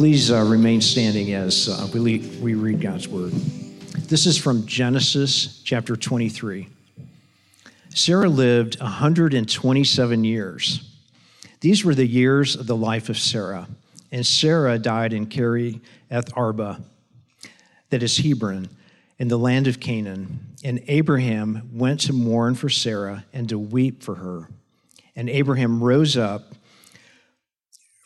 Please uh, remain standing as uh, we, we read God's word. This is from Genesis chapter 23. Sarah lived 127 years. These were the years of the life of Sarah. And Sarah died in Kiriath Arba, that is Hebron, in the land of Canaan. And Abraham went to mourn for Sarah and to weep for her. And Abraham rose up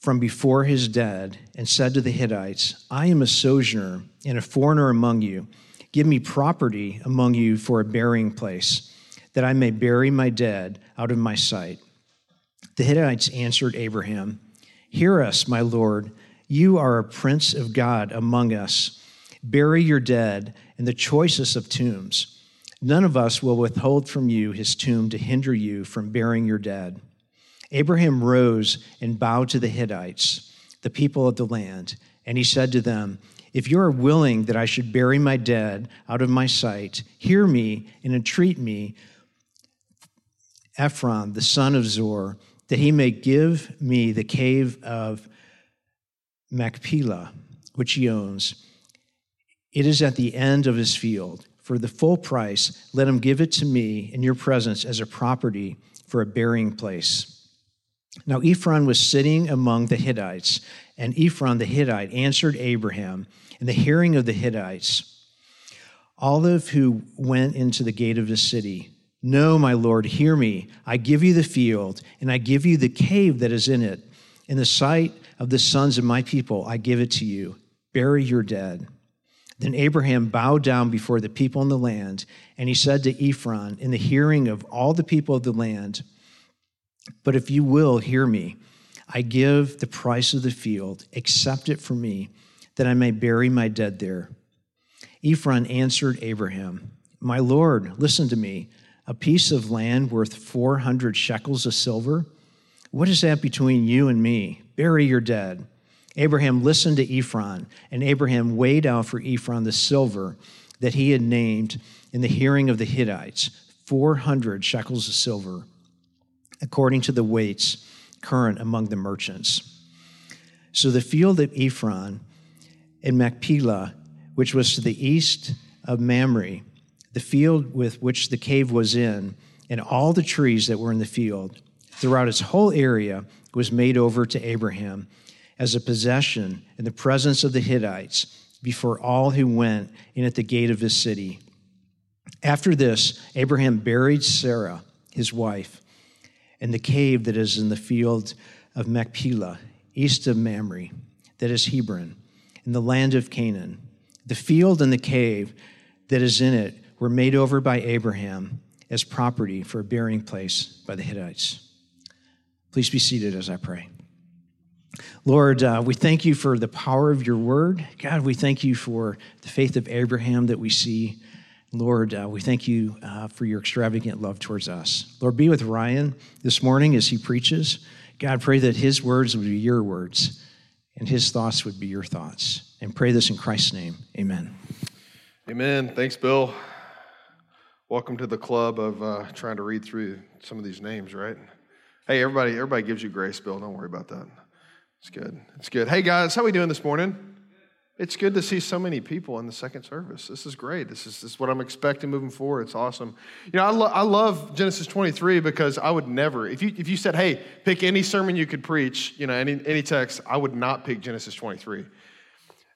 from before his dead and said to the Hittites, I am a sojourner and a foreigner among you. Give me property among you for a burying place, that I may bury my dead out of my sight. The Hittites answered Abraham, Hear us, my Lord. You are a prince of God among us. Bury your dead in the choicest of tombs. None of us will withhold from you his tomb to hinder you from burying your dead. Abraham rose and bowed to the Hittites, the people of the land, and he said to them, If you are willing that I should bury my dead out of my sight, hear me and entreat me, Ephron, the son of Zohar, that he may give me the cave of Machpelah, which he owns. It is at the end of his field. For the full price, let him give it to me in your presence as a property for a burying place. Now Ephron was sitting among the Hittites, and Ephron the Hittite answered Abraham in the hearing of the Hittites, all of who went into the gate of the city. No, my Lord, hear me. I give you the field, and I give you the cave that is in it. In the sight of the sons of my people, I give it to you. Bury your dead. Then Abraham bowed down before the people in the land, and he said to Ephron, in the hearing of all the people of the land, but if you will hear me, I give the price of the field, accept it for me, that I may bury my dead there. Ephron answered Abraham, My Lord, listen to me. A piece of land worth 400 shekels of silver? What is that between you and me? Bury your dead. Abraham listened to Ephron, and Abraham weighed out for Ephron the silver that he had named in the hearing of the Hittites 400 shekels of silver according to the weights current among the merchants. So the field of Ephron in Machpelah, which was to the east of Mamre, the field with which the cave was in, and all the trees that were in the field, throughout its whole area, was made over to Abraham as a possession in the presence of the Hittites before all who went in at the gate of his city. After this, Abraham buried Sarah, his wife and the cave that is in the field of Machpelah, east of Mamre, that is Hebron, in the land of Canaan. The field and the cave that is in it were made over by Abraham as property for a burying place by the Hittites. Please be seated as I pray. Lord, uh, we thank you for the power of your word. God, we thank you for the faith of Abraham that we see. Lord, uh, we thank you uh, for your extravagant love towards us. Lord, be with Ryan this morning as he preaches. God, pray that his words would be your words and his thoughts would be your thoughts. And pray this in Christ's name. Amen. Amen. Thanks, Bill. Welcome to the club of uh, trying to read through some of these names, right? Hey, everybody, everybody gives you grace, Bill. Don't worry about that. It's good. It's good. Hey, guys, how we doing this morning? It's good to see so many people in the second service. This is great. This is, this is what I'm expecting moving forward. It's awesome. You know, I, lo- I love Genesis 23 because I would never, if you, if you said, hey, pick any sermon you could preach, you know, any, any text, I would not pick Genesis 23.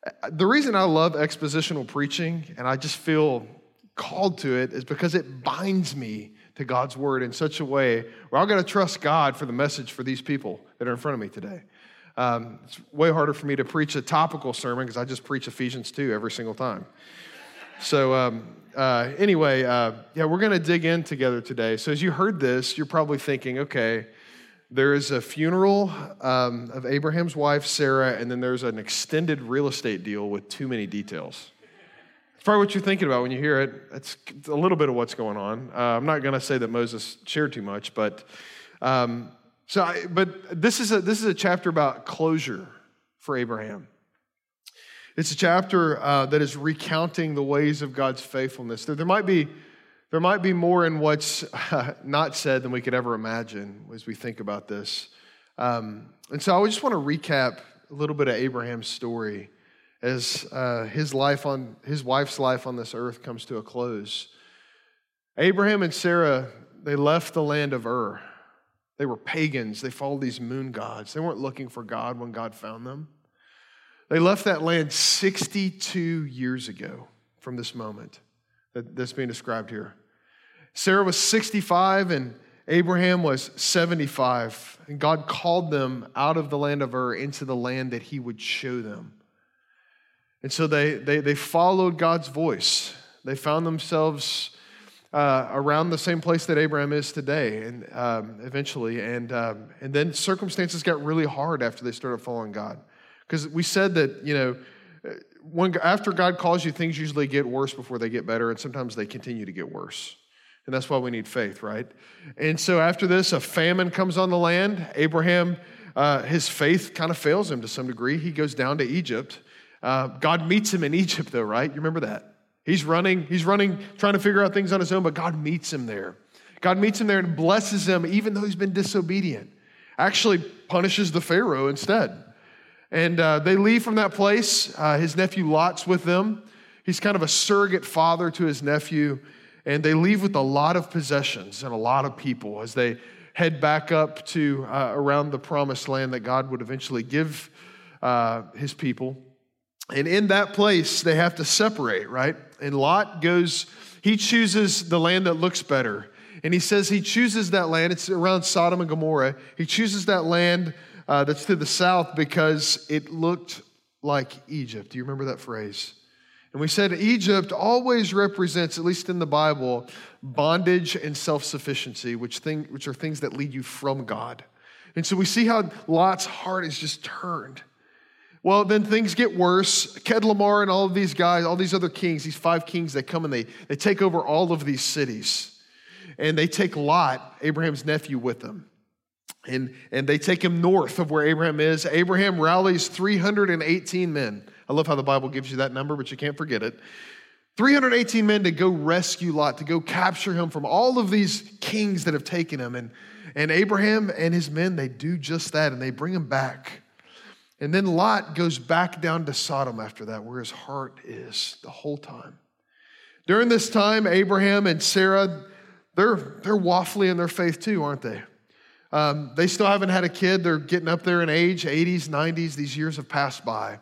Uh, the reason I love expositional preaching and I just feel called to it is because it binds me to God's word in such a way where I've got to trust God for the message for these people that are in front of me today. Um, it's way harder for me to preach a topical sermon because I just preach Ephesians 2 every single time. So, um, uh, anyway, uh, yeah, we're going to dig in together today. So, as you heard this, you're probably thinking, okay, there is a funeral um, of Abraham's wife, Sarah, and then there's an extended real estate deal with too many details. It's probably what you're thinking about when you hear it. It's a little bit of what's going on. Uh, I'm not going to say that Moses shared too much, but um, so, I, but this is a this is a chapter about closure for Abraham. It's a chapter uh, that is recounting the ways of God's faithfulness. There, there might be there might be more in what's not said than we could ever imagine as we think about this. Um, and so, I just want to recap a little bit of Abraham's story as uh, his life on his wife's life on this earth comes to a close. Abraham and Sarah, they left the land of Ur. They were pagans. They followed these moon gods. They weren't looking for God when God found them. They left that land 62 years ago from this moment that that's being described here. Sarah was 65 and Abraham was 75. And God called them out of the land of Ur into the land that he would show them. And so they, they, they followed God's voice. They found themselves uh, around the same place that Abraham is today, and um, eventually, and um, and then circumstances got really hard after they started following God, because we said that you know, when after God calls you, things usually get worse before they get better, and sometimes they continue to get worse, and that's why we need faith, right? And so after this, a famine comes on the land. Abraham, uh, his faith kind of fails him to some degree. He goes down to Egypt. Uh, God meets him in Egypt, though, right? You remember that? He's running, he's running, trying to figure out things on his own, but God meets him there. God meets him there and blesses him, even though he's been disobedient. Actually, punishes the Pharaoh instead. And uh, they leave from that place. Uh, his nephew Lot's with them. He's kind of a surrogate father to his nephew. And they leave with a lot of possessions and a lot of people as they head back up to uh, around the promised land that God would eventually give uh, his people. And in that place, they have to separate, right? And Lot goes, he chooses the land that looks better. And he says he chooses that land, it's around Sodom and Gomorrah. He chooses that land uh, that's to the south because it looked like Egypt. Do you remember that phrase? And we said Egypt always represents, at least in the Bible, bondage and self sufficiency, which, thing, which are things that lead you from God. And so we see how Lot's heart is just turned. Well, then things get worse. Chedorlaomer and all of these guys, all these other kings, these five kings, they come and they, they take over all of these cities. And they take Lot, Abraham's nephew, with them. And, and they take him north of where Abraham is. Abraham rallies 318 men. I love how the Bible gives you that number, but you can't forget it. 318 men to go rescue Lot, to go capture him from all of these kings that have taken him. And, and Abraham and his men, they do just that, and they bring him back. And then Lot goes back down to Sodom after that, where his heart is the whole time. During this time, Abraham and Sarah, they're, they're waffly in their faith too, aren't they? Um, they still haven't had a kid. They're getting up there in age, 80s, 90s. These years have passed by.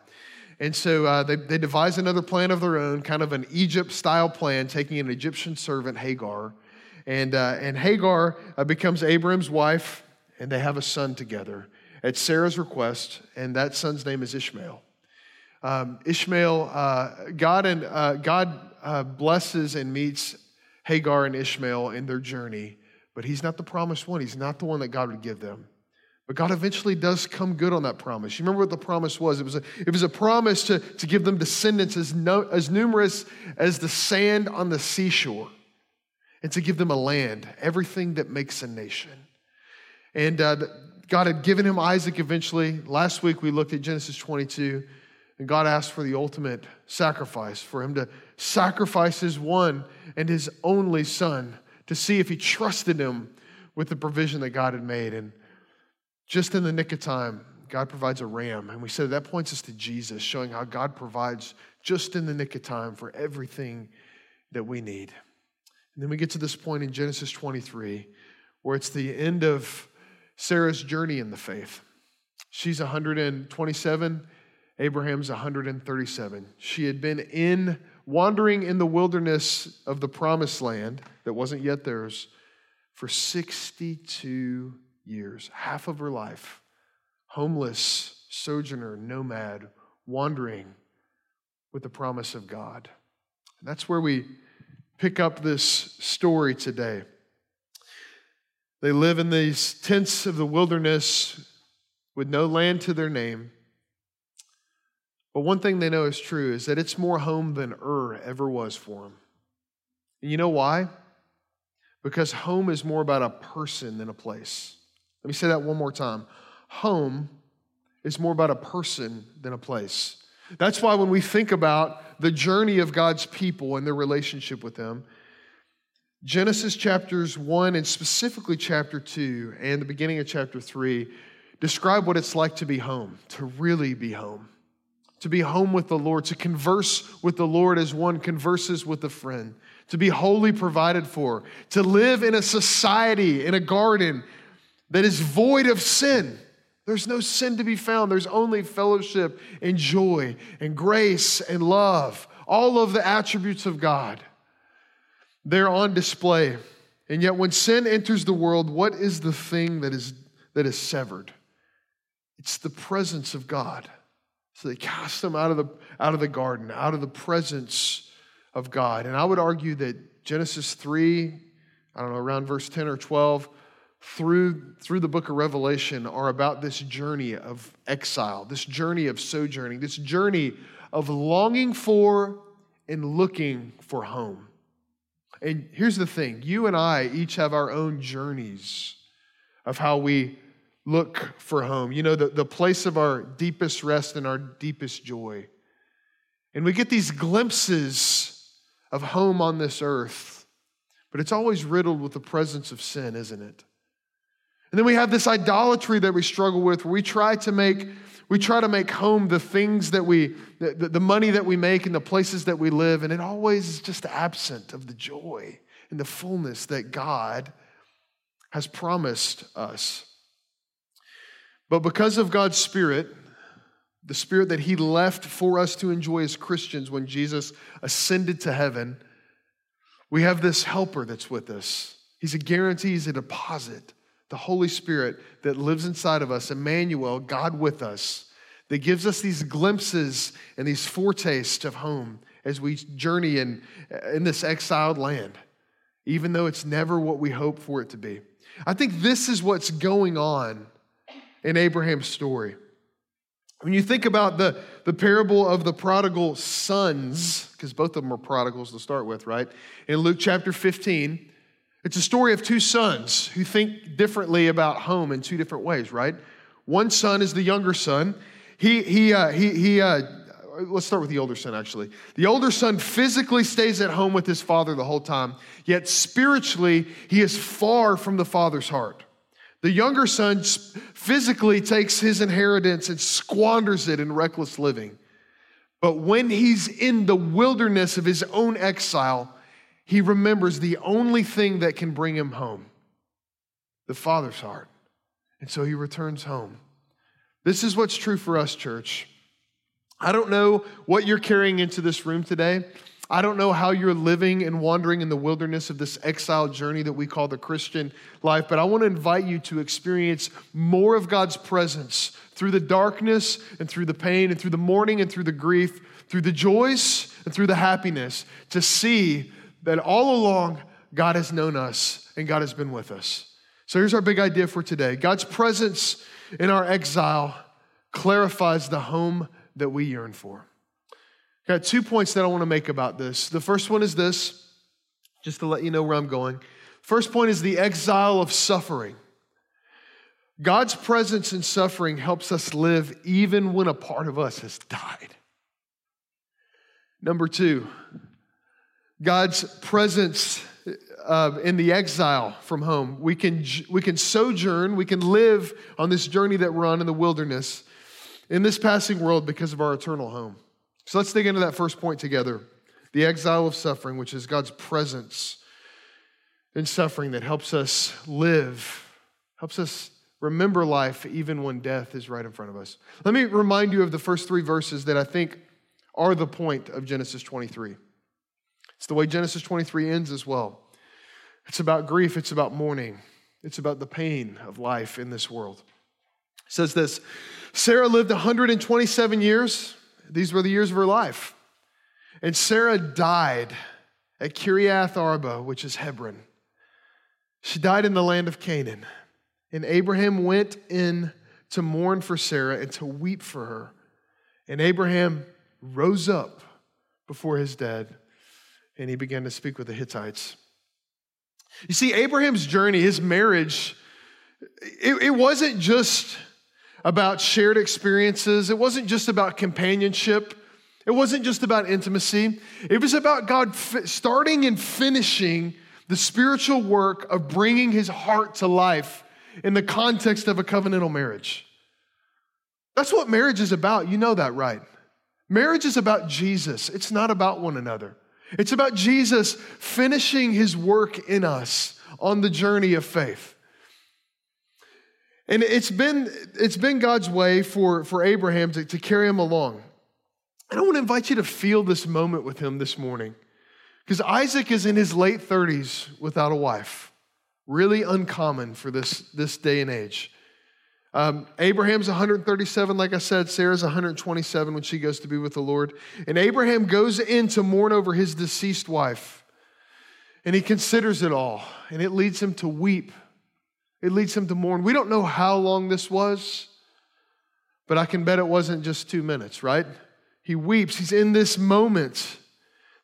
And so uh, they, they devise another plan of their own, kind of an Egypt style plan, taking an Egyptian servant, Hagar. And, uh, and Hagar uh, becomes Abraham's wife, and they have a son together at Sarah's request, and that son's name is Ishmael. Um, Ishmael, uh, God and uh, God uh, blesses and meets Hagar and Ishmael in their journey, but he's not the promised one. He's not the one that God would give them. But God eventually does come good on that promise. You remember what the promise was? It was a, it was a promise to, to give them descendants as, no, as numerous as the sand on the seashore and to give them a land, everything that makes a nation. And uh, God had given him Isaac eventually. Last week we looked at Genesis 22, and God asked for the ultimate sacrifice, for him to sacrifice his one and his only son to see if he trusted him with the provision that God had made. And just in the nick of time, God provides a ram. And we said that points us to Jesus, showing how God provides just in the nick of time for everything that we need. And then we get to this point in Genesis 23 where it's the end of Sarah's journey in the faith. She's 127, Abraham's 137. She had been in wandering in the wilderness of the promised land that wasn't yet theirs for 62 years, half of her life. Homeless, sojourner, nomad, wandering with the promise of God. And that's where we pick up this story today. They live in these tents of the wilderness with no land to their name. But one thing they know is true is that it's more home than Ur ever was for them. And you know why? Because home is more about a person than a place. Let me say that one more time. Home is more about a person than a place. That's why when we think about the journey of God's people and their relationship with Him, Genesis chapters 1 and specifically chapter 2 and the beginning of chapter 3 describe what it's like to be home, to really be home, to be home with the Lord, to converse with the Lord as one converses with a friend, to be wholly provided for, to live in a society, in a garden that is void of sin. There's no sin to be found. There's only fellowship and joy and grace and love, all of the attributes of God. They're on display. And yet, when sin enters the world, what is the thing that is, that is severed? It's the presence of God. So they cast them out of, the, out of the garden, out of the presence of God. And I would argue that Genesis 3, I don't know, around verse 10 or 12, through, through the book of Revelation are about this journey of exile, this journey of sojourning, this journey of longing for and looking for home. And here's the thing you and I each have our own journeys of how we look for home, you know, the, the place of our deepest rest and our deepest joy. And we get these glimpses of home on this earth, but it's always riddled with the presence of sin, isn't it? And then we have this idolatry that we struggle with where we try to make we try to make home the things that we the, the money that we make and the places that we live and it always is just absent of the joy and the fullness that God has promised us. But because of God's spirit, the spirit that he left for us to enjoy as Christians when Jesus ascended to heaven, we have this helper that's with us. He's a guarantee, he's a deposit the Holy Spirit that lives inside of us, Emmanuel, God with us, that gives us these glimpses and these foretastes of home as we journey in, in this exiled land, even though it's never what we hope for it to be. I think this is what's going on in Abraham's story. When you think about the, the parable of the prodigal sons, because both of them are prodigals to start with, right? In Luke chapter 15, it's a story of two sons who think differently about home in two different ways, right? One son is the younger son. He, he, uh, he, he uh, let's start with the older son, actually. The older son physically stays at home with his father the whole time, yet spiritually, he is far from the father's heart. The younger son physically takes his inheritance and squanders it in reckless living. But when he's in the wilderness of his own exile, he remembers the only thing that can bring him home the Father's heart. And so he returns home. This is what's true for us, church. I don't know what you're carrying into this room today. I don't know how you're living and wandering in the wilderness of this exile journey that we call the Christian life, but I want to invite you to experience more of God's presence through the darkness and through the pain and through the mourning and through the grief, through the joys and through the happiness, to see that all along God has known us and God has been with us. So here's our big idea for today God's presence in our exile clarifies the home that we yearn for. I Got two points that I want to make about this. The first one is this, just to let you know where I'm going. First point is the exile of suffering. God's presence in suffering helps us live even when a part of us has died. Number two, God's presence uh, in the exile from home. We can, we can sojourn, we can live on this journey that we're on in the wilderness in this passing world because of our eternal home. So let's dig into that first point together the exile of suffering, which is God's presence in suffering that helps us live, helps us remember life even when death is right in front of us. Let me remind you of the first three verses that I think are the point of Genesis 23. It's the way Genesis 23 ends as well. It's about grief, it's about mourning, it's about the pain of life in this world. It says this Sarah lived 127 years. These were the years of her life. And Sarah died at Kiriath Arba, which is Hebron. She died in the land of Canaan. And Abraham went in to mourn for Sarah and to weep for her. And Abraham rose up before his dead and he began to speak with the Hittites. You see, Abraham's journey, his marriage, it, it wasn't just about shared experiences, it wasn't just about companionship. It wasn't just about intimacy. It was about God starting and finishing the spiritual work of bringing his heart to life in the context of a covenantal marriage. That's what marriage is about. You know that, right? Marriage is about Jesus, it's not about one another. It's about Jesus finishing his work in us on the journey of faith. And it's been, it's been God's way for, for Abraham to, to carry him along. And I want to invite you to feel this moment with him this morning. Because Isaac is in his late 30s without a wife. Really uncommon for this, this day and age. Um, Abraham's 137, like I said. Sarah's 127 when she goes to be with the Lord. And Abraham goes in to mourn over his deceased wife. And he considers it all. And it leads him to weep it leads him to mourn. We don't know how long this was, but I can bet it wasn't just two minutes, right? He weeps. He's in this moment.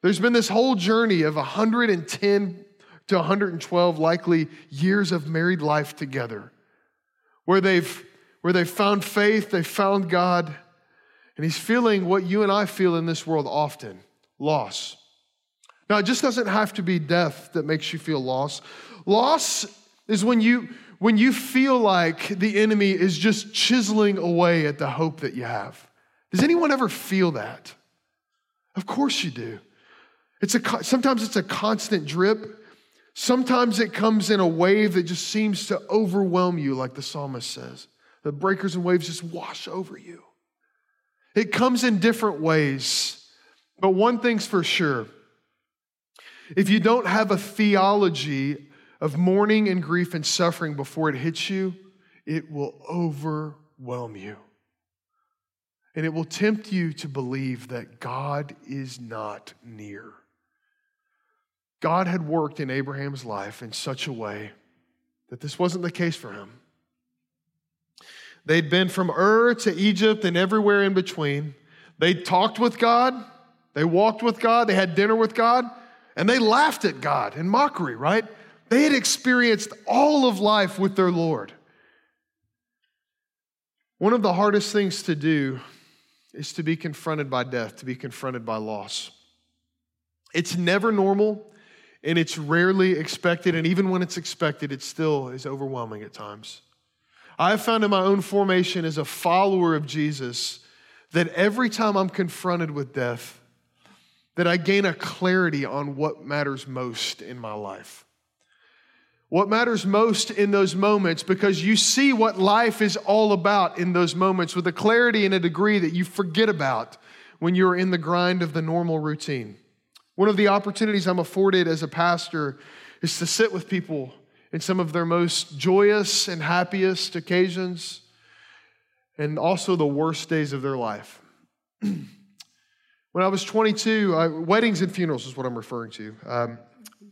There's been this whole journey of 110 to 112 likely years of married life together where they've, where they've found faith, they've found God, and he's feeling what you and I feel in this world often loss. Now, it just doesn't have to be death that makes you feel loss. Loss is when you when you feel like the enemy is just chiseling away at the hope that you have. Does anyone ever feel that? Of course you do. It's a sometimes it's a constant drip. Sometimes it comes in a wave that just seems to overwhelm you like the psalmist says. The breakers and waves just wash over you. It comes in different ways. But one thing's for sure. If you don't have a theology of mourning and grief and suffering before it hits you, it will overwhelm you. And it will tempt you to believe that God is not near. God had worked in Abraham's life in such a way that this wasn't the case for him. They'd been from Ur to Egypt and everywhere in between. They talked with God, they walked with God, they had dinner with God, and they laughed at God in mockery, right? They had experienced all of life with their Lord. One of the hardest things to do is to be confronted by death, to be confronted by loss. It's never normal and it's rarely expected, and even when it's expected, it still is overwhelming at times. I've found in my own formation as a follower of Jesus that every time I'm confronted with death, that I gain a clarity on what matters most in my life what matters most in those moments because you see what life is all about in those moments with a clarity and a degree that you forget about when you're in the grind of the normal routine. One of the opportunities I'm afforded as a pastor is to sit with people in some of their most joyous and happiest occasions and also the worst days of their life. when I was 22, I, weddings and funerals is what I'm referring to. Um,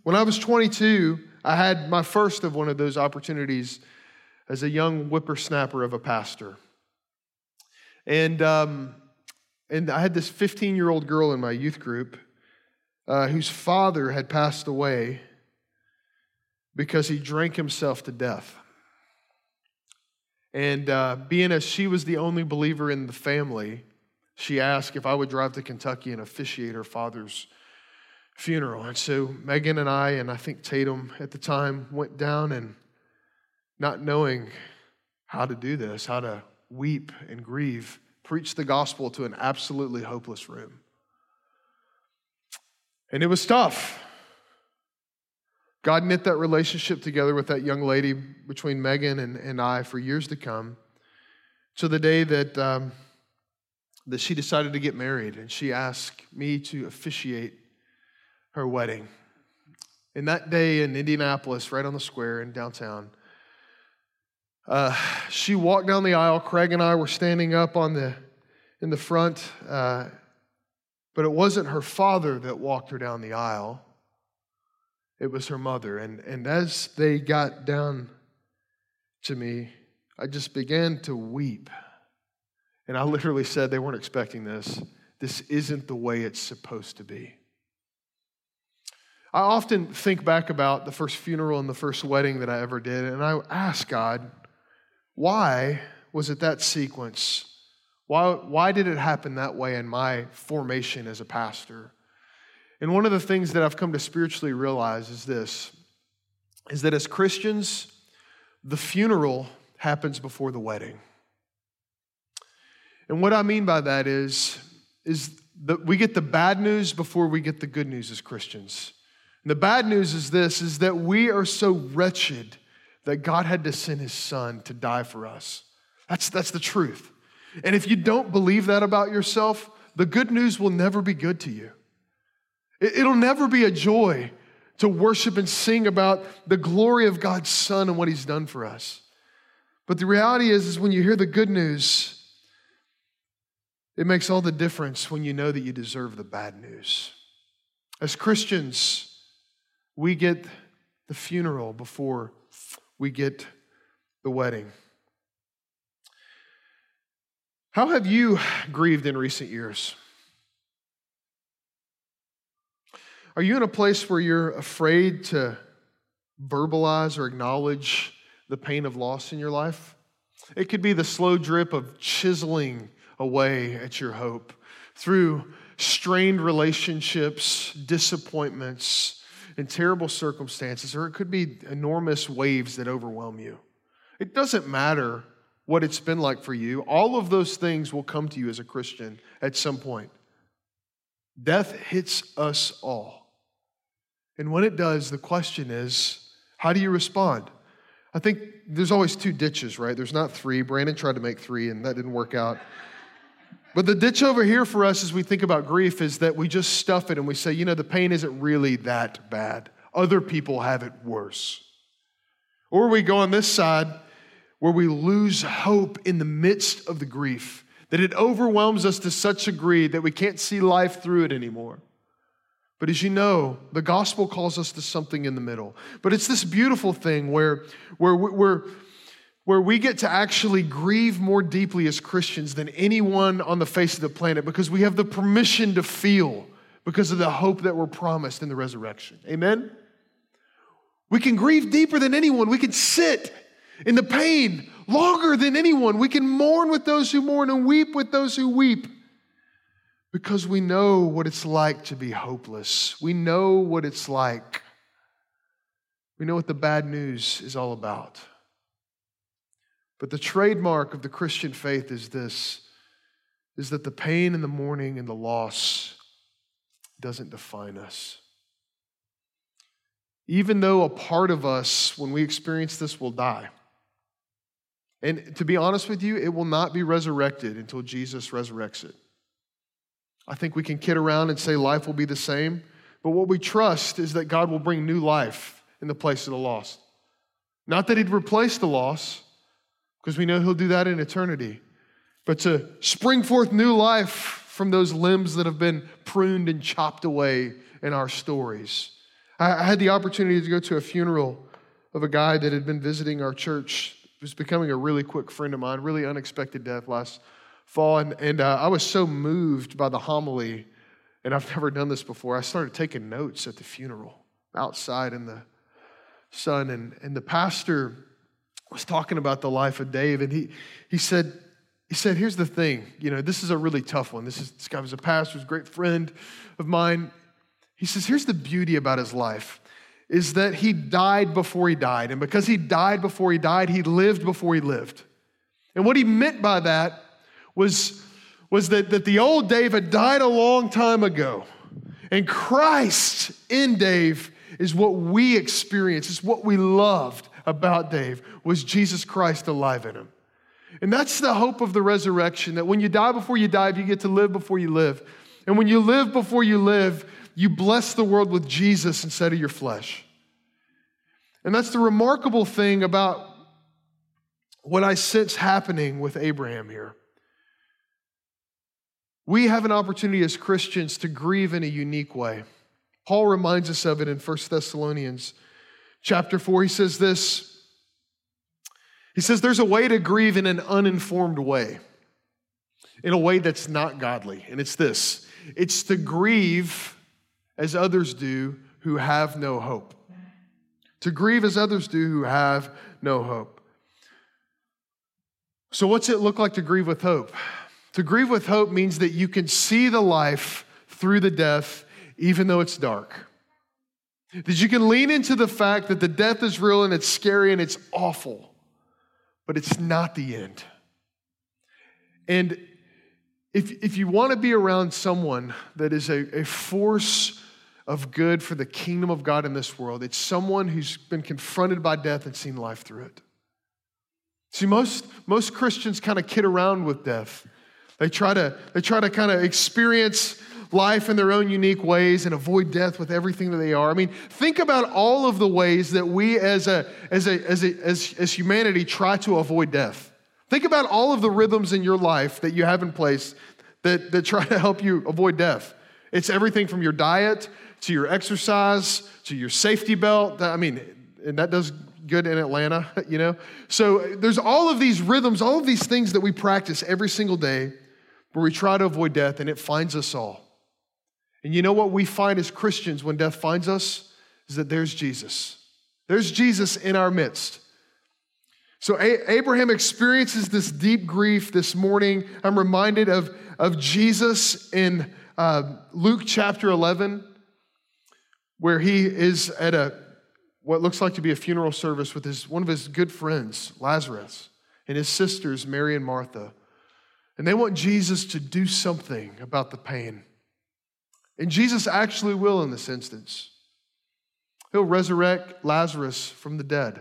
when I was 22, I had my first of one of those opportunities as a young whippersnapper of a pastor. And, um, and I had this 15 year old girl in my youth group uh, whose father had passed away because he drank himself to death. And uh, being as she was the only believer in the family, she asked if I would drive to Kentucky and officiate her father's funeral. And so Megan and I, and I think Tatum at the time, went down and not knowing how to do this, how to weep and grieve, preach the gospel to an absolutely hopeless room. And it was tough. God knit that relationship together with that young lady between Megan and, and I for years to come. To the day that, um, that she decided to get married, and she asked me to officiate her wedding. And that day in Indianapolis, right on the square in downtown, uh, she walked down the aisle. Craig and I were standing up on the in the front, uh, but it wasn't her father that walked her down the aisle. It was her mother. And, and as they got down to me, I just began to weep. And I literally said, they weren't expecting this. This isn't the way it's supposed to be. I often think back about the first funeral and the first wedding that I ever did, and I ask God, why was it that sequence? Why, why did it happen that way in my formation as a pastor? And one of the things that I've come to spiritually realize is this is that as Christians, the funeral happens before the wedding. And what I mean by that is, is that we get the bad news before we get the good news as Christians. And the bad news is this is that we are so wretched that God had to send his son to die for us. That's, that's the truth. And if you don't believe that about yourself, the good news will never be good to you. It, it'll never be a joy to worship and sing about the glory of God's son and what he's done for us. But the reality is, is when you hear the good news, it makes all the difference when you know that you deserve the bad news. As Christians, we get the funeral before we get the wedding. How have you grieved in recent years? Are you in a place where you're afraid to verbalize or acknowledge the pain of loss in your life? It could be the slow drip of chiseling away at your hope through strained relationships, disappointments, and terrible circumstances, or it could be enormous waves that overwhelm you. It doesn't matter what it's been like for you. All of those things will come to you as a Christian at some point. Death hits us all. And when it does, the question is how do you respond? I think there's always two ditches, right? There's not three. Brandon tried to make three, and that didn't work out. But the ditch over here for us as we think about grief is that we just stuff it and we say, you know, the pain isn't really that bad. Other people have it worse. Or we go on this side where we lose hope in the midst of the grief, that it overwhelms us to such a degree that we can't see life through it anymore. But as you know, the gospel calls us to something in the middle. But it's this beautiful thing where, where we're, where we get to actually grieve more deeply as Christians than anyone on the face of the planet because we have the permission to feel because of the hope that we're promised in the resurrection. Amen? We can grieve deeper than anyone. We can sit in the pain longer than anyone. We can mourn with those who mourn and weep with those who weep because we know what it's like to be hopeless. We know what it's like. We know what the bad news is all about. But the trademark of the Christian faith is this is that the pain and the mourning and the loss doesn't define us. Even though a part of us, when we experience this, will die. And to be honest with you, it will not be resurrected until Jesus resurrects it. I think we can kid around and say life will be the same, but what we trust is that God will bring new life in the place of the lost. Not that He'd replace the loss, because we know He'll do that in eternity. But to spring forth new life from those limbs that have been pruned and chopped away in our stories. I had the opportunity to go to a funeral of a guy that had been visiting our church. Was becoming a really quick friend of mine, really unexpected death last fall. And, and uh, I was so moved by the homily, and I've never done this before. I started taking notes at the funeral outside in the sun. And, and the pastor was talking about the life of Dave, and he, he said, he said, here's the thing, you know, this is a really tough one. This, is, this guy was a pastor, was a great friend of mine. He says, here's the beauty about his life is that he died before he died. And because he died before he died, he lived before he lived. And what he meant by that was, was that, that the old Dave had died a long time ago. And Christ in Dave is what we experience, it's what we loved about Dave was Jesus Christ alive in him. And that's the hope of the resurrection that when you die before you die, you get to live before you live. And when you live before you live, you bless the world with Jesus instead of your flesh. And that's the remarkable thing about what I sense happening with Abraham here. We have an opportunity as Christians to grieve in a unique way. Paul reminds us of it in 1 Thessalonians chapter 4, he says this. He says, There's a way to grieve in an uninformed way, in a way that's not godly. And it's this it's to grieve as others do who have no hope. To grieve as others do who have no hope. So, what's it look like to grieve with hope? To grieve with hope means that you can see the life through the death, even though it's dark. That you can lean into the fact that the death is real and it's scary and it's awful, but it's not the end. And if, if you want to be around someone that is a, a force of good for the kingdom of God in this world, it's someone who's been confronted by death and seen life through it. See, most, most Christians kind of kid around with death. They try to, they try to kind of experience life in their own unique ways and avoid death with everything that they are. I mean, think about all of the ways that we as, a, as, a, as, a, as, as humanity try to avoid death. Think about all of the rhythms in your life that you have in place that, that try to help you avoid death. It's everything from your diet to your exercise to your safety belt. I mean, and that does good in Atlanta, you know? So there's all of these rhythms, all of these things that we practice every single day where we try to avoid death and it finds us all. And you know what we find as Christians when death finds us? Is that there's Jesus. There's Jesus in our midst. So A- Abraham experiences this deep grief this morning. I'm reminded of, of Jesus in uh, Luke chapter 11, where he is at a what looks like to be a funeral service with his, one of his good friends, Lazarus, and his sisters, Mary and Martha. And they want Jesus to do something about the pain. And Jesus actually will in this instance. He'll resurrect Lazarus from the dead.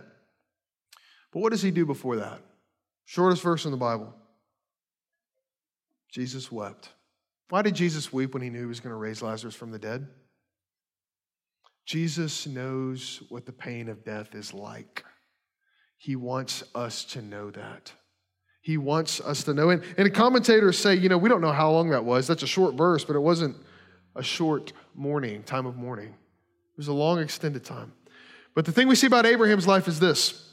But what does he do before that? Shortest verse in the Bible. Jesus wept. Why did Jesus weep when he knew he was going to raise Lazarus from the dead? Jesus knows what the pain of death is like. He wants us to know that. He wants us to know. And, and commentators say, you know, we don't know how long that was. That's a short verse, but it wasn't a short morning, time of mourning. It was a long, extended time. But the thing we see about Abraham's life is this.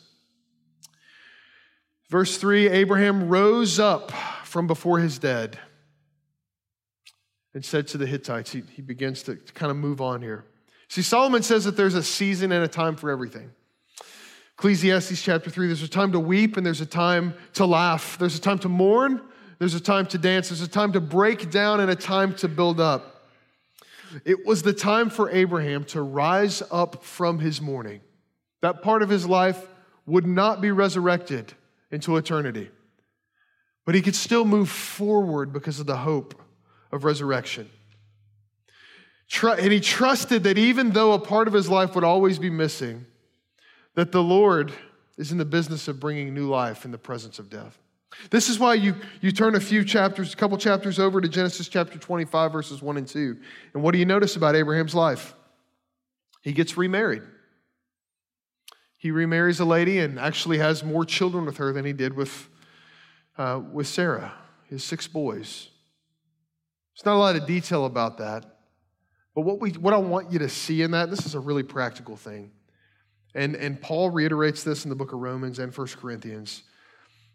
Verse 3 Abraham rose up from before his dead and said to the Hittites, he, he begins to, to kind of move on here. See, Solomon says that there's a season and a time for everything. Ecclesiastes chapter 3, there's a time to weep and there's a time to laugh. There's a time to mourn, there's a time to dance, there's a time to break down and a time to build up. It was the time for Abraham to rise up from his mourning. That part of his life would not be resurrected into eternity. But he could still move forward because of the hope of resurrection. And he trusted that even though a part of his life would always be missing, that the Lord is in the business of bringing new life in the presence of death. This is why you, you turn a few chapters, a couple chapters over to Genesis chapter 25, verses 1 and 2. And what do you notice about Abraham's life? He gets remarried. He remarries a lady and actually has more children with her than he did with, uh, with Sarah, his six boys. There's not a lot of detail about that. But what, we, what I want you to see in that, this is a really practical thing. And, and Paul reiterates this in the book of Romans and 1 Corinthians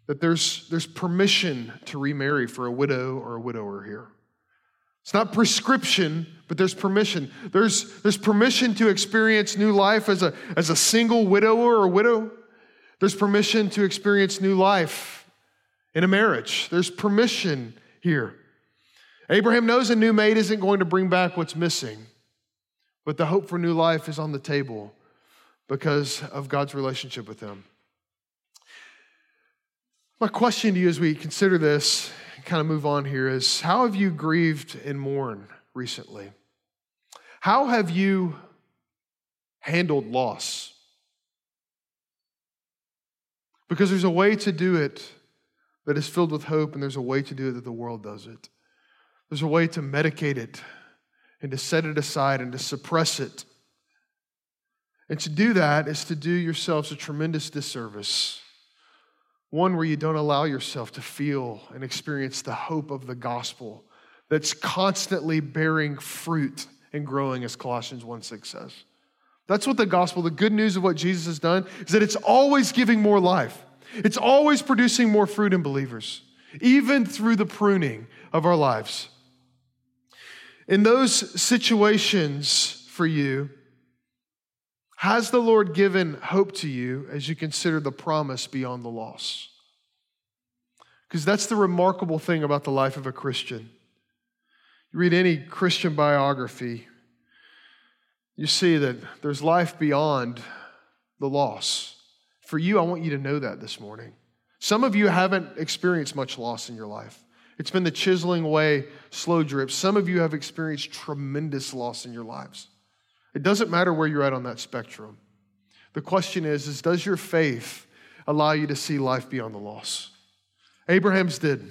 that there's, there's permission to remarry for a widow or a widower here. It's not prescription, but there's permission. There's, there's permission to experience new life as a, as a single widower or widow. There's permission to experience new life in a marriage. There's permission here. Abraham knows a new mate isn't going to bring back what's missing, but the hope for new life is on the table because of God's relationship with him. My question to you as we consider this and kind of move on here is how have you grieved and mourned recently? How have you handled loss? Because there's a way to do it that is filled with hope, and there's a way to do it that the world does it. There's a way to medicate it and to set it aside and to suppress it. And to do that is to do yourselves a tremendous disservice. One where you don't allow yourself to feel and experience the hope of the gospel that's constantly bearing fruit and growing, as Colossians 1 6 says. That's what the gospel, the good news of what Jesus has done, is that it's always giving more life. It's always producing more fruit in believers, even through the pruning of our lives. In those situations for you, has the Lord given hope to you as you consider the promise beyond the loss? Because that's the remarkable thing about the life of a Christian. You read any Christian biography, you see that there's life beyond the loss. For you, I want you to know that this morning. Some of you haven't experienced much loss in your life. It's been the chiseling away, slow drip. Some of you have experienced tremendous loss in your lives. It doesn't matter where you're at on that spectrum. The question is, is does your faith allow you to see life beyond the loss? Abraham's did.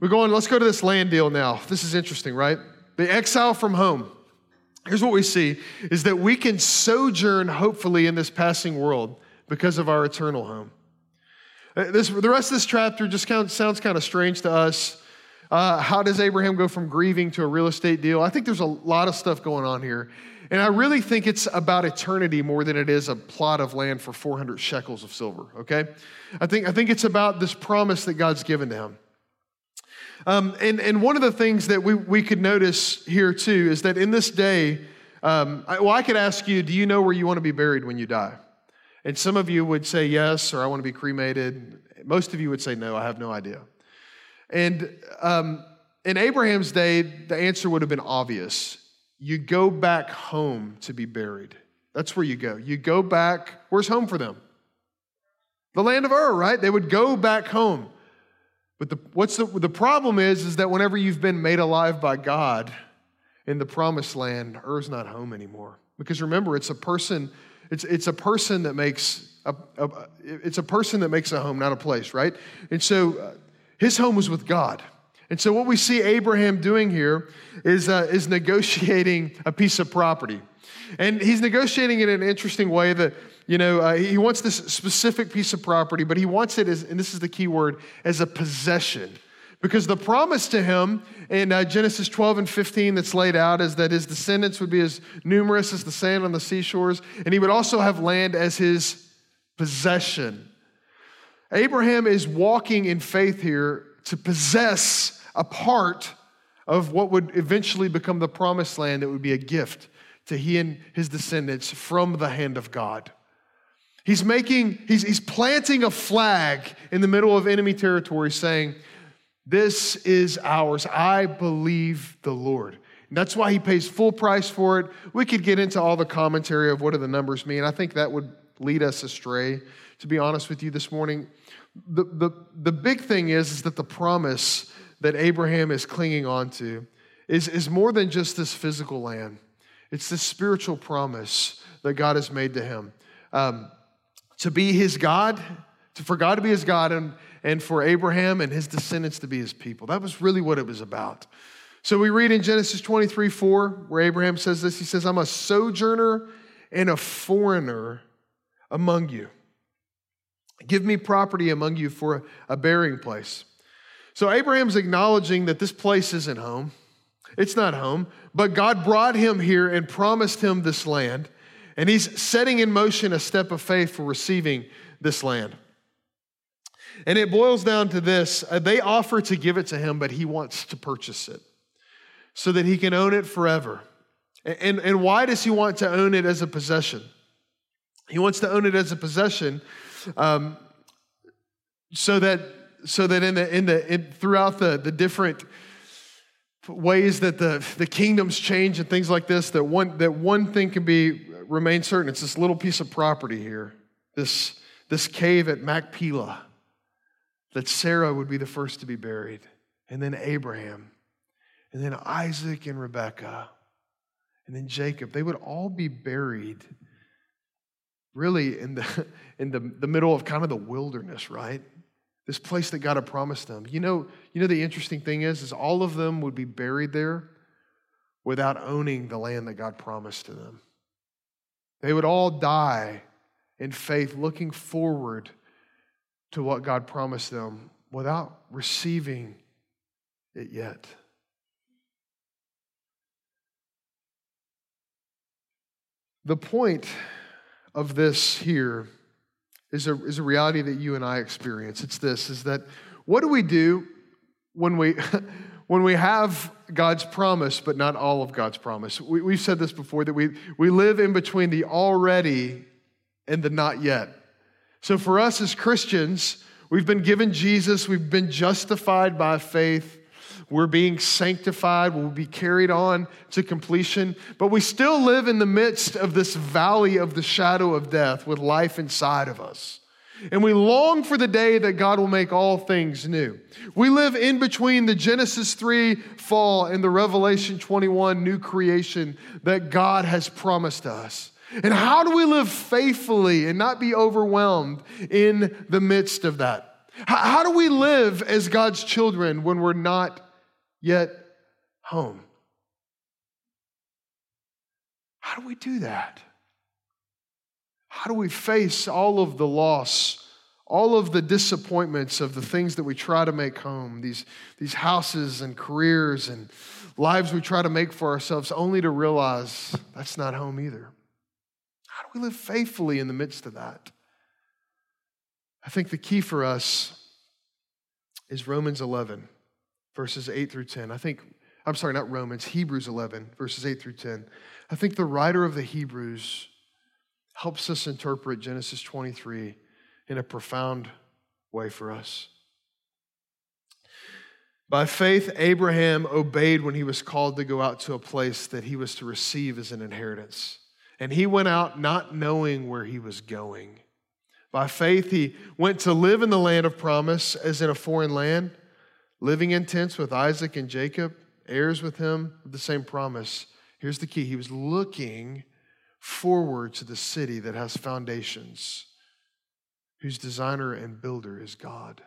We're going, let's go to this land deal now. This is interesting, right? The exile from home. Here's what we see is that we can sojourn hopefully in this passing world because of our eternal home. Uh, this, the rest of this chapter just kind of sounds kind of strange to us. Uh, how does Abraham go from grieving to a real estate deal? I think there's a lot of stuff going on here. And I really think it's about eternity more than it is a plot of land for 400 shekels of silver, okay? I think, I think it's about this promise that God's given to him. Um, and, and one of the things that we, we could notice here too is that in this day, um, I, well, I could ask you, do you know where you want to be buried when you die? And some of you would say yes, or I want to be cremated. Most of you would say no, I have no idea. And um, in Abraham's day, the answer would have been obvious. You go back home to be buried. That's where you go. You go back, where's home for them? The land of Ur, right? They would go back home. But the, what's the, the problem is, is that whenever you've been made alive by God in the promised land, Ur's not home anymore. Because remember, it's a person, it's, it's a person that makes a, a, it's a person that makes a home, not a place, right? And so uh, his home was with God. And so what we see Abraham doing here is, uh, is negotiating a piece of property. And he's negotiating it in an interesting way that, you know, uh, he wants this specific piece of property, but he wants it as, and this is the key word, as a possession. Because the promise to him in uh, Genesis 12 and 15 that's laid out is that his descendants would be as numerous as the sand on the seashores, and he would also have land as his possession. Abraham is walking in faith here to possess a part of what would eventually become the promised land that would be a gift to he and his descendants from the hand of God. He's making, he's, he's planting a flag in the middle of enemy territory saying, This is ours. I believe the Lord. And that's why he pays full price for it. We could get into all the commentary of what do the numbers mean. I think that would lead us astray, to be honest with you this morning the, the, the big thing is, is that the promise that Abraham is clinging on to is, is more than just this physical land. It's this spiritual promise that God has made to him. Um, to be his God, to, for God to be his God, and, and for Abraham and his descendants to be his people. That was really what it was about. So we read in Genesis 23 4, where Abraham says this He says, I'm a sojourner and a foreigner among you. Give me property among you for a burying place. So Abraham's acknowledging that this place isn't home. It's not home, but God brought him here and promised him this land. And he's setting in motion a step of faith for receiving this land. And it boils down to this uh, they offer to give it to him, but he wants to purchase it so that he can own it forever. And, and why does he want to own it as a possession? He wants to own it as a possession um, so that so that in the in the in, throughout the the different ways that the the kingdoms change and things like this that one that one thing can be remain certain it's this little piece of property here this this cave at Machpelah that Sarah would be the first to be buried and then Abraham and then Isaac and Rebekah and then Jacob they would all be buried really in the in the, the middle of kind of the wilderness, right? This place that God had promised them. You know, you know the interesting thing is, is all of them would be buried there without owning the land that God promised to them. They would all die in faith, looking forward to what God promised them without receiving it yet. The point of this here is a, is a reality that you and I experience. It's this is that what do we do when we when we have God's promise, but not all of God's promise? We, we've said this before that we, we live in between the already and the not yet. So for us as Christians, we've been given Jesus, we've been justified by faith. We're being sanctified. We'll be carried on to completion. But we still live in the midst of this valley of the shadow of death with life inside of us. And we long for the day that God will make all things new. We live in between the Genesis 3 fall and the Revelation 21 new creation that God has promised us. And how do we live faithfully and not be overwhelmed in the midst of that? How, do we live as God's children when we're not yet home? How do we do that? How do we face all of the loss, all of the disappointments of the things that we try to make home, these, these houses and careers and lives we try to make for ourselves, only to realize that's not home either? We live faithfully in the midst of that? I think the key for us is Romans 11, verses 8 through 10. I think, I'm sorry, not Romans, Hebrews 11, verses 8 through 10. I think the writer of the Hebrews helps us interpret Genesis 23 in a profound way for us. By faith, Abraham obeyed when he was called to go out to a place that he was to receive as an inheritance. And he went out not knowing where he was going. By faith, he went to live in the land of promise as in a foreign land, living in tents with Isaac and Jacob, heirs with him of the same promise. Here's the key he was looking forward to the city that has foundations, whose designer and builder is God.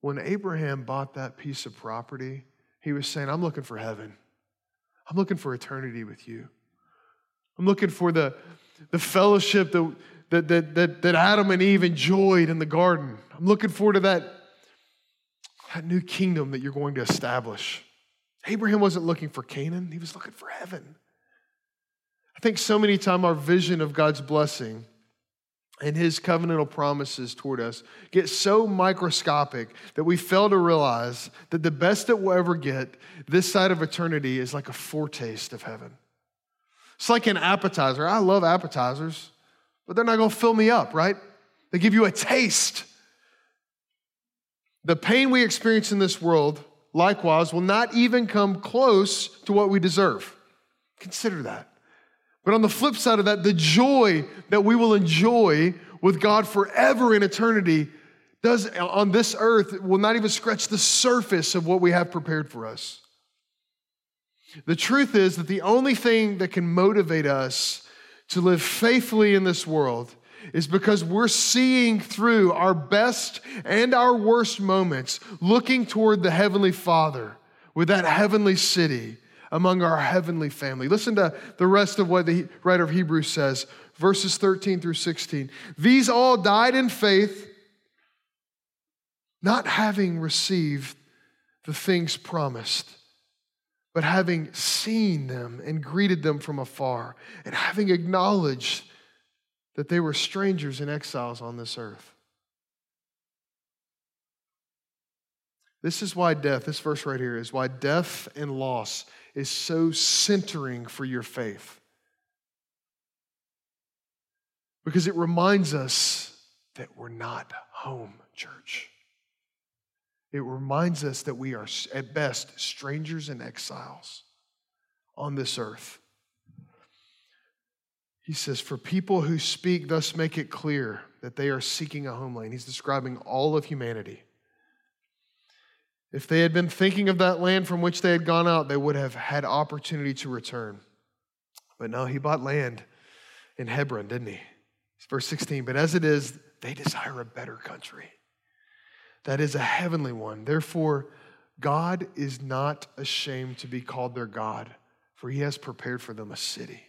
When Abraham bought that piece of property, he was saying, I'm looking for heaven. I'm looking for eternity with you. I'm looking for the, the fellowship that, that, that, that, that Adam and Eve enjoyed in the garden. I'm looking forward to that, that new kingdom that you're going to establish. Abraham wasn't looking for Canaan, he was looking for heaven. I think so many times our vision of God's blessing and his covenantal promises toward us get so microscopic that we fail to realize that the best that we'll ever get this side of eternity is like a foretaste of heaven. It's like an appetizer. I love appetizers, but they're not going to fill me up, right? They give you a taste. The pain we experience in this world, likewise, will not even come close to what we deserve. Consider that. But on the flip side of that, the joy that we will enjoy with God forever in eternity does on this earth will not even scratch the surface of what we have prepared for us. The truth is that the only thing that can motivate us to live faithfully in this world is because we're seeing through our best and our worst moments, looking toward the Heavenly Father with that heavenly city among our heavenly family. Listen to the rest of what the writer of Hebrews says, verses 13 through 16. These all died in faith, not having received the things promised, but having seen them and greeted them from afar, and having acknowledged that they were strangers and exiles on this earth. This is why death, this verse right here, is why death and loss is so centering for your faith. Because it reminds us that we're not home, church. It reminds us that we are, at best, strangers and exiles on this earth. He says, For people who speak, thus make it clear that they are seeking a homeland. He's describing all of humanity. If they had been thinking of that land from which they had gone out, they would have had opportunity to return. But no, he bought land in Hebron, didn't he? Verse 16, but as it is, they desire a better country. That is a heavenly one. Therefore, God is not ashamed to be called their God, for he has prepared for them a city.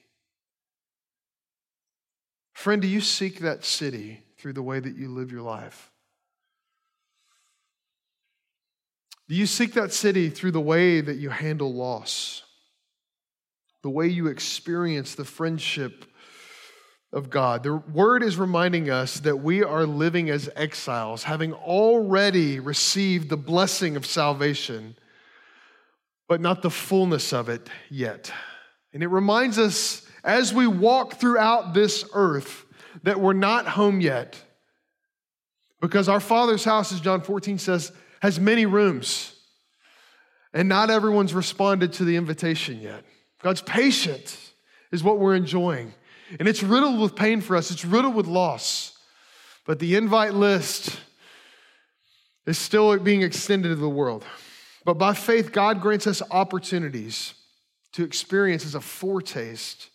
Friend, do you seek that city through the way that you live your life? Do you seek that city through the way that you handle loss? The way you experience the friendship of God. The word is reminding us that we are living as exiles, having already received the blessing of salvation, but not the fullness of it yet. And it reminds us as we walk throughout this earth that we're not home yet. Because our Father's house, as John 14 says, has many rooms, and not everyone's responded to the invitation yet. God's patience is what we're enjoying. And it's riddled with pain for us, it's riddled with loss. But the invite list is still being extended to the world. But by faith, God grants us opportunities to experience as a foretaste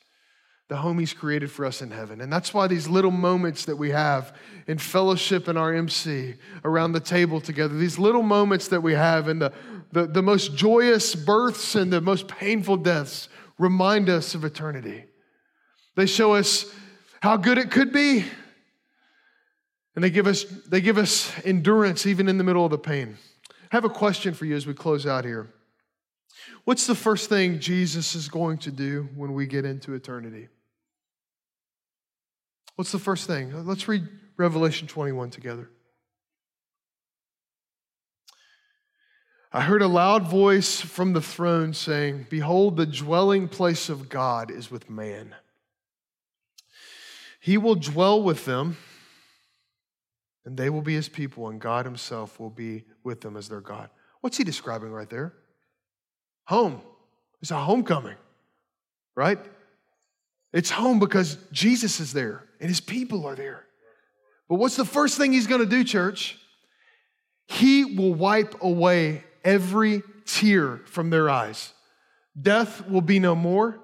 the home He's created for us in heaven. And that's why these little moments that we have in fellowship in our MC around the table together, these little moments that we have in the, the, the most joyous births and the most painful deaths remind us of eternity. They show us how good it could be. And they give us, they give us endurance even in the middle of the pain. I have a question for you as we close out here. What's the first thing Jesus is going to do when we get into eternity? What's the first thing? Let's read Revelation 21 together. I heard a loud voice from the throne saying, Behold, the dwelling place of God is with man. He will dwell with them, and they will be his people, and God himself will be with them as their God. What's he describing right there? Home. It's a homecoming, right? It's home because Jesus is there and his people are there. But what's the first thing he's going to do, church? He will wipe away every tear from their eyes. Death will be no more.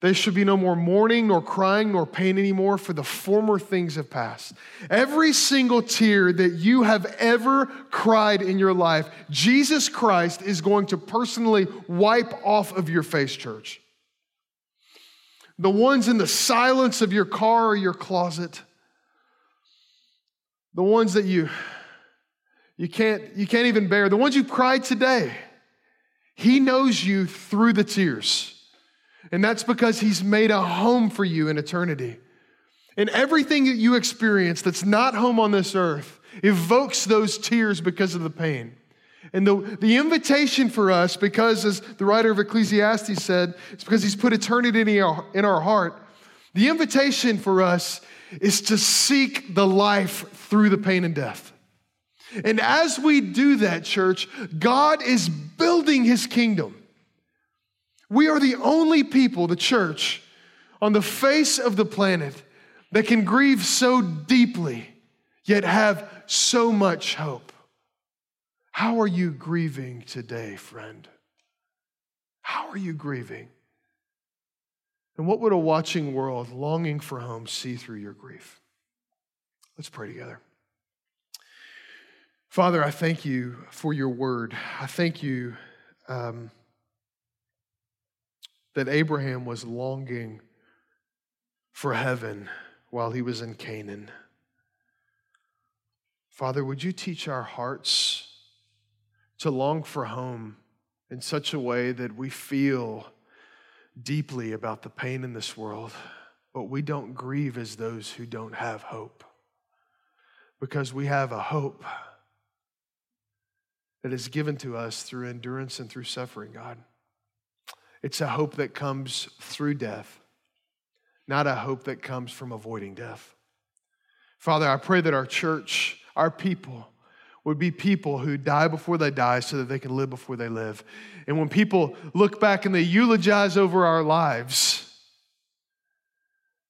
There should be no more mourning, nor crying, nor pain anymore, for the former things have passed. Every single tear that you have ever cried in your life, Jesus Christ is going to personally wipe off of your face, church. The ones in the silence of your car or your closet, the ones that you you can't, you can't even bear. The ones you cried today, He knows you through the tears. And that's because He's made a home for you in eternity. And everything that you experience that's not home on this earth evokes those tears because of the pain. And the, the invitation for us, because as the writer of Ecclesiastes said, it's because he's put eternity in our, in our heart. The invitation for us is to seek the life through the pain and death. And as we do that, church, God is building his kingdom. We are the only people, the church, on the face of the planet that can grieve so deeply, yet have so much hope. How are you grieving today, friend? How are you grieving? And what would a watching world longing for home see through your grief? Let's pray together. Father, I thank you for your word. I thank you um, that Abraham was longing for heaven while he was in Canaan. Father, would you teach our hearts to long for home in such a way that we feel deeply about the pain in this world, but we don't grieve as those who don't have hope? Because we have a hope that is given to us through endurance and through suffering, God. It's a hope that comes through death, not a hope that comes from avoiding death. Father, I pray that our church, our people, would be people who die before they die so that they can live before they live. And when people look back and they eulogize over our lives,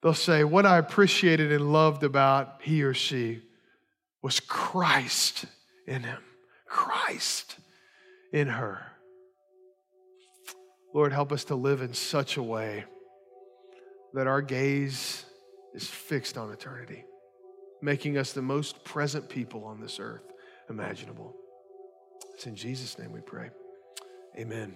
they'll say, What I appreciated and loved about he or she was Christ in him. Christ in her. Lord, help us to live in such a way that our gaze is fixed on eternity, making us the most present people on this earth imaginable. It's in Jesus' name we pray. Amen.